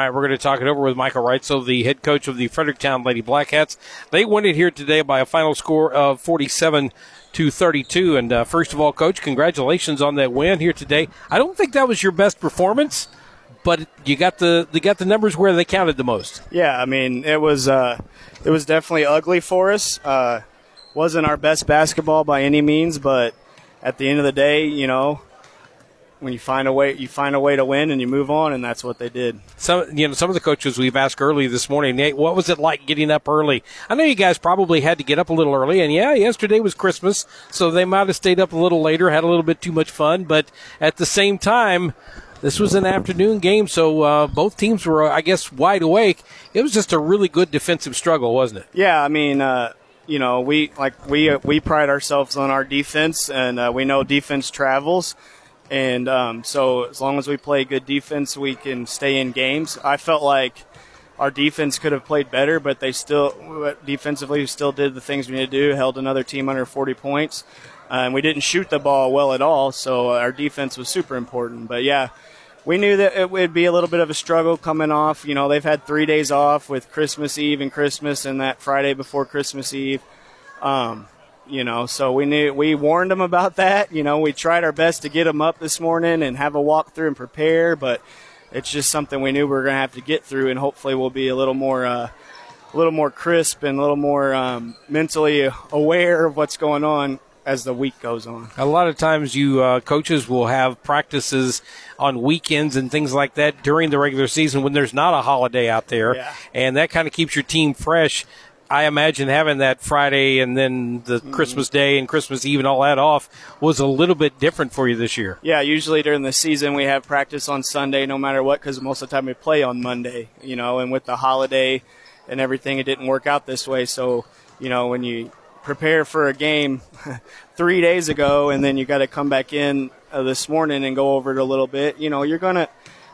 All right, we're going to talk it over with Micah Reutzel, the head coach of the Fredericktown Lady Blackcats. They won it here today by a final score of 47 to 32. And uh, first of all, coach, congratulations on that win here today. I don't think that was your best performance, but you got the you got the numbers where they counted the most. Yeah, I mean it was uh, it was definitely ugly for us. Uh, wasn't our best basketball by any means, but at the end of the day, you know, when you find a way, you find a way to win, and you move on, and that's what they did. Some, you know, some of the coaches we've asked early this morning, Nate, what was it like getting up early? I know you guys probably had to get up a little early, and yeah, yesterday was Christmas, so they might have stayed up a little later, had a little bit too much fun, but at the same time. This was an afternoon game, so uh, both teams were, I guess, wide awake. It was just a really good defensive struggle, wasn't it? Yeah, I mean, uh, you know, we like we uh, we pride ourselves on our defense, and uh, we know defense travels. And um, so, as long as we play good defense, we can stay in games. I felt like our defense could have played better, but they still, defensively, still did the things we need to do, held another team under 40 points. Uh, and we didn't shoot the ball well at all, so our defense was super important. But yeah, we knew that it would be a little bit of a struggle coming off. You know, they've had three days off with Christmas Eve and Christmas and that Friday before Christmas Eve. Um, you know, so we knew we warned them about that. You know, we tried our best to get them up this morning and have a walk through and prepare, but it's just something we knew we were going to have to get through, and hopefully we'll be a little more, uh, a little more crisp and a little more um, mentally aware of what's going on as the week goes on. A lot of times, you uh, coaches will have practices on weekends and things like that during the regular season when there's not a holiday out there, yeah. and that kind of keeps your team fresh. I imagine having that Friday and then the mm-hmm. Christmas Day and Christmas Eve and all that off was a little bit different for you this year. Yeah, usually during the season we have practice on Sunday no matter what because most of the time we play on Monday, you know, and with the holiday and everything, it didn't work out this way. So, you know, when you prepare for a game three days ago and then you got to come back in uh, this morning and go over it a little bit, you know, you're going to,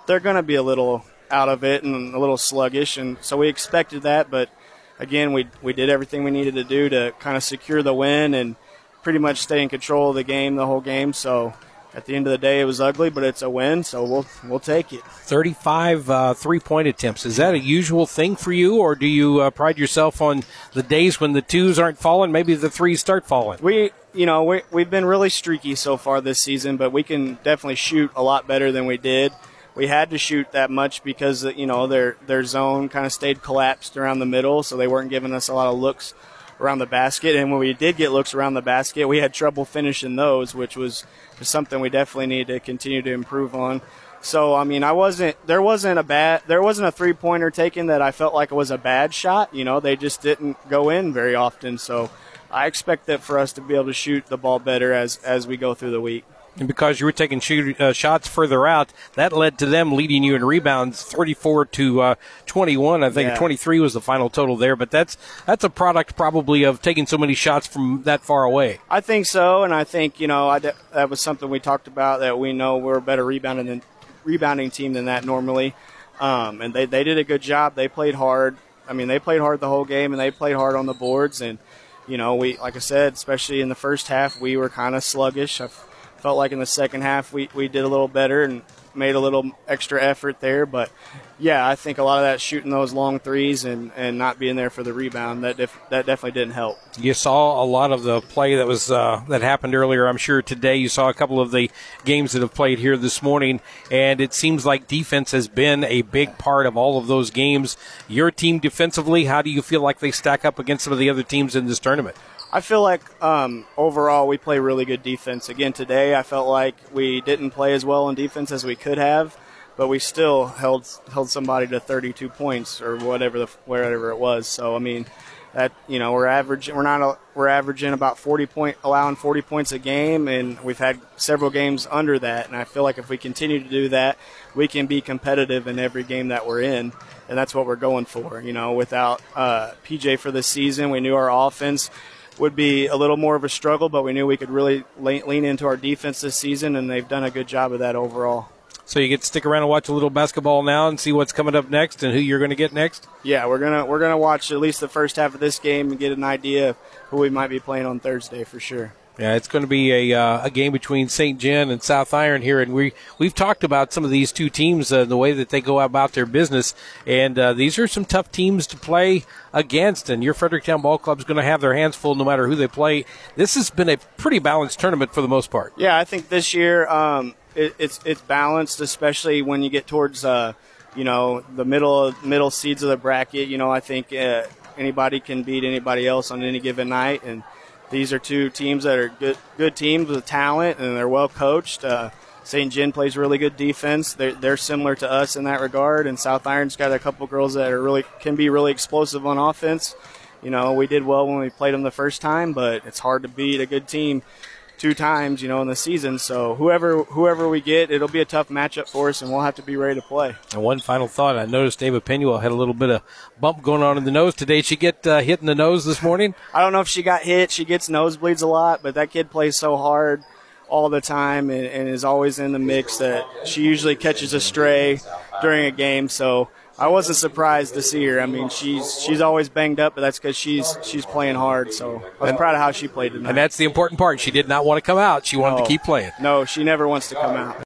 they're going to be a little out of it and a little sluggish. And so we expected that, but again, we we did everything we needed to do to kind of secure the win and pretty much stay in control of the game the whole game. So at the end of the day, it was ugly, but it's a win, so we'll we'll take it. Thirty-five uh, three-point attempts. Is that a usual thing for you, or do you uh, pride yourself on the days when the twos aren't falling? Maybe the threes start falling. We, you know, we we've been really streaky so far this season, but we can definitely shoot a lot better than we did we had to shoot that much because uh, you know their their zone kind of stayed collapsed around the middle, so they weren't giving us a lot of looks around the basket. And when we did get looks around the basket, we had trouble finishing those, which was something we definitely need to continue to improve on. So I mean, I wasn't there wasn't a bad there wasn't a three pointer taken that I felt like it was a bad shot. You know, they just didn't go in very often. So I expect that for us to be able to shoot the ball better as as we go through the week. And because you were taking shoot, uh, shots further out, that led to them leading you in rebounds, 34 to uh, 21. I think yeah. 23 was the final total there. But that's that's a product probably of taking so many shots from that far away. I think so, and I think you know de- that was something we talked about that we know we're a better rebounding than, rebounding team than that normally. Um, and they, they did a good job. They played hard. I mean, they played hard the whole game, and they played hard on the boards. And you know, we like I said, especially in the first half, we were kind of sluggish. I've, felt like in the second half we, we did a little better and made a little extra effort there. But yeah, I think a lot of that shooting those long threes and, and not being there for the rebound that def- that definitely didn't help. You saw a lot of the play that was uh, that happened earlier. I'm sure today you saw a couple of the games that have played here this morning, and it seems like defense has been a big part of all of those games. Your team defensively, how do you feel like they stack up against some of the other teams in this tournament? I feel like um, overall we play really good defense. Again, today I felt like we didn't play as well in defense as we could have, but we still held held somebody to 32 points or whatever the wherever it was. So I mean, that you know we're averaging we're not we're averaging about 40 point allowing 40 points a game, and we've had several games under that. And I feel like if we continue to do that, we can be competitive in every game that we're in and that's what we're going for. You know, without uh, PJ for this season, we knew our offense would be a little more of a struggle, but we knew we could really lean into our defense this season, and they've done a good job of that overall. So you get to stick around and watch a little basketball now and see what's coming up next and who you're going to get next. Yeah, we're gonna we're gonna watch at least the first half of this game and get an idea of who we might be playing on Thursday for sure. Yeah, it's going to be a, uh, a game between St. John and South Iron here, and we we've talked about some of these two teams, uh, the way that they go about their business, and uh, these are some tough teams to play against. And your Fredericktown Ball Club is going to have their hands full no matter who they play. This has been a pretty balanced tournament for the most part. Yeah, I think this year um, it, it's it's balanced, especially when you get towards uh, you know the middle middle seeds of the bracket. You know, I think uh, anybody can beat anybody else on any given night, and these are two teams that are good good teams with talent and they're well coached. Uh, St. John plays really good defense. They're, they're similar to us in that regard, and South Iron's got a couple girls that are really can be really explosive on offense. You know, we did well when we played them the first time, but it's hard to beat a good team two times, you know, in the season. So whoever whoever we get, it'll be a tough matchup for us, and we'll have to be ready to play. And one final thought: I noticed Ava Penuel had a little bit of bump going on in the nose today. Did she get uh, hit in the nose this morning? I don't know if she got hit. She gets nosebleeds a lot, but that kid plays so hard all the time and, and is always in the mix that she usually catches a stray during a game. So I wasn't surprised to see her. I mean, she's she's always banged up, but that's because she's she's playing hard. So I was proud of how she played tonight. And that's the important part. She did not want to come out. She wanted no, to keep playing. No, she never wants to come out.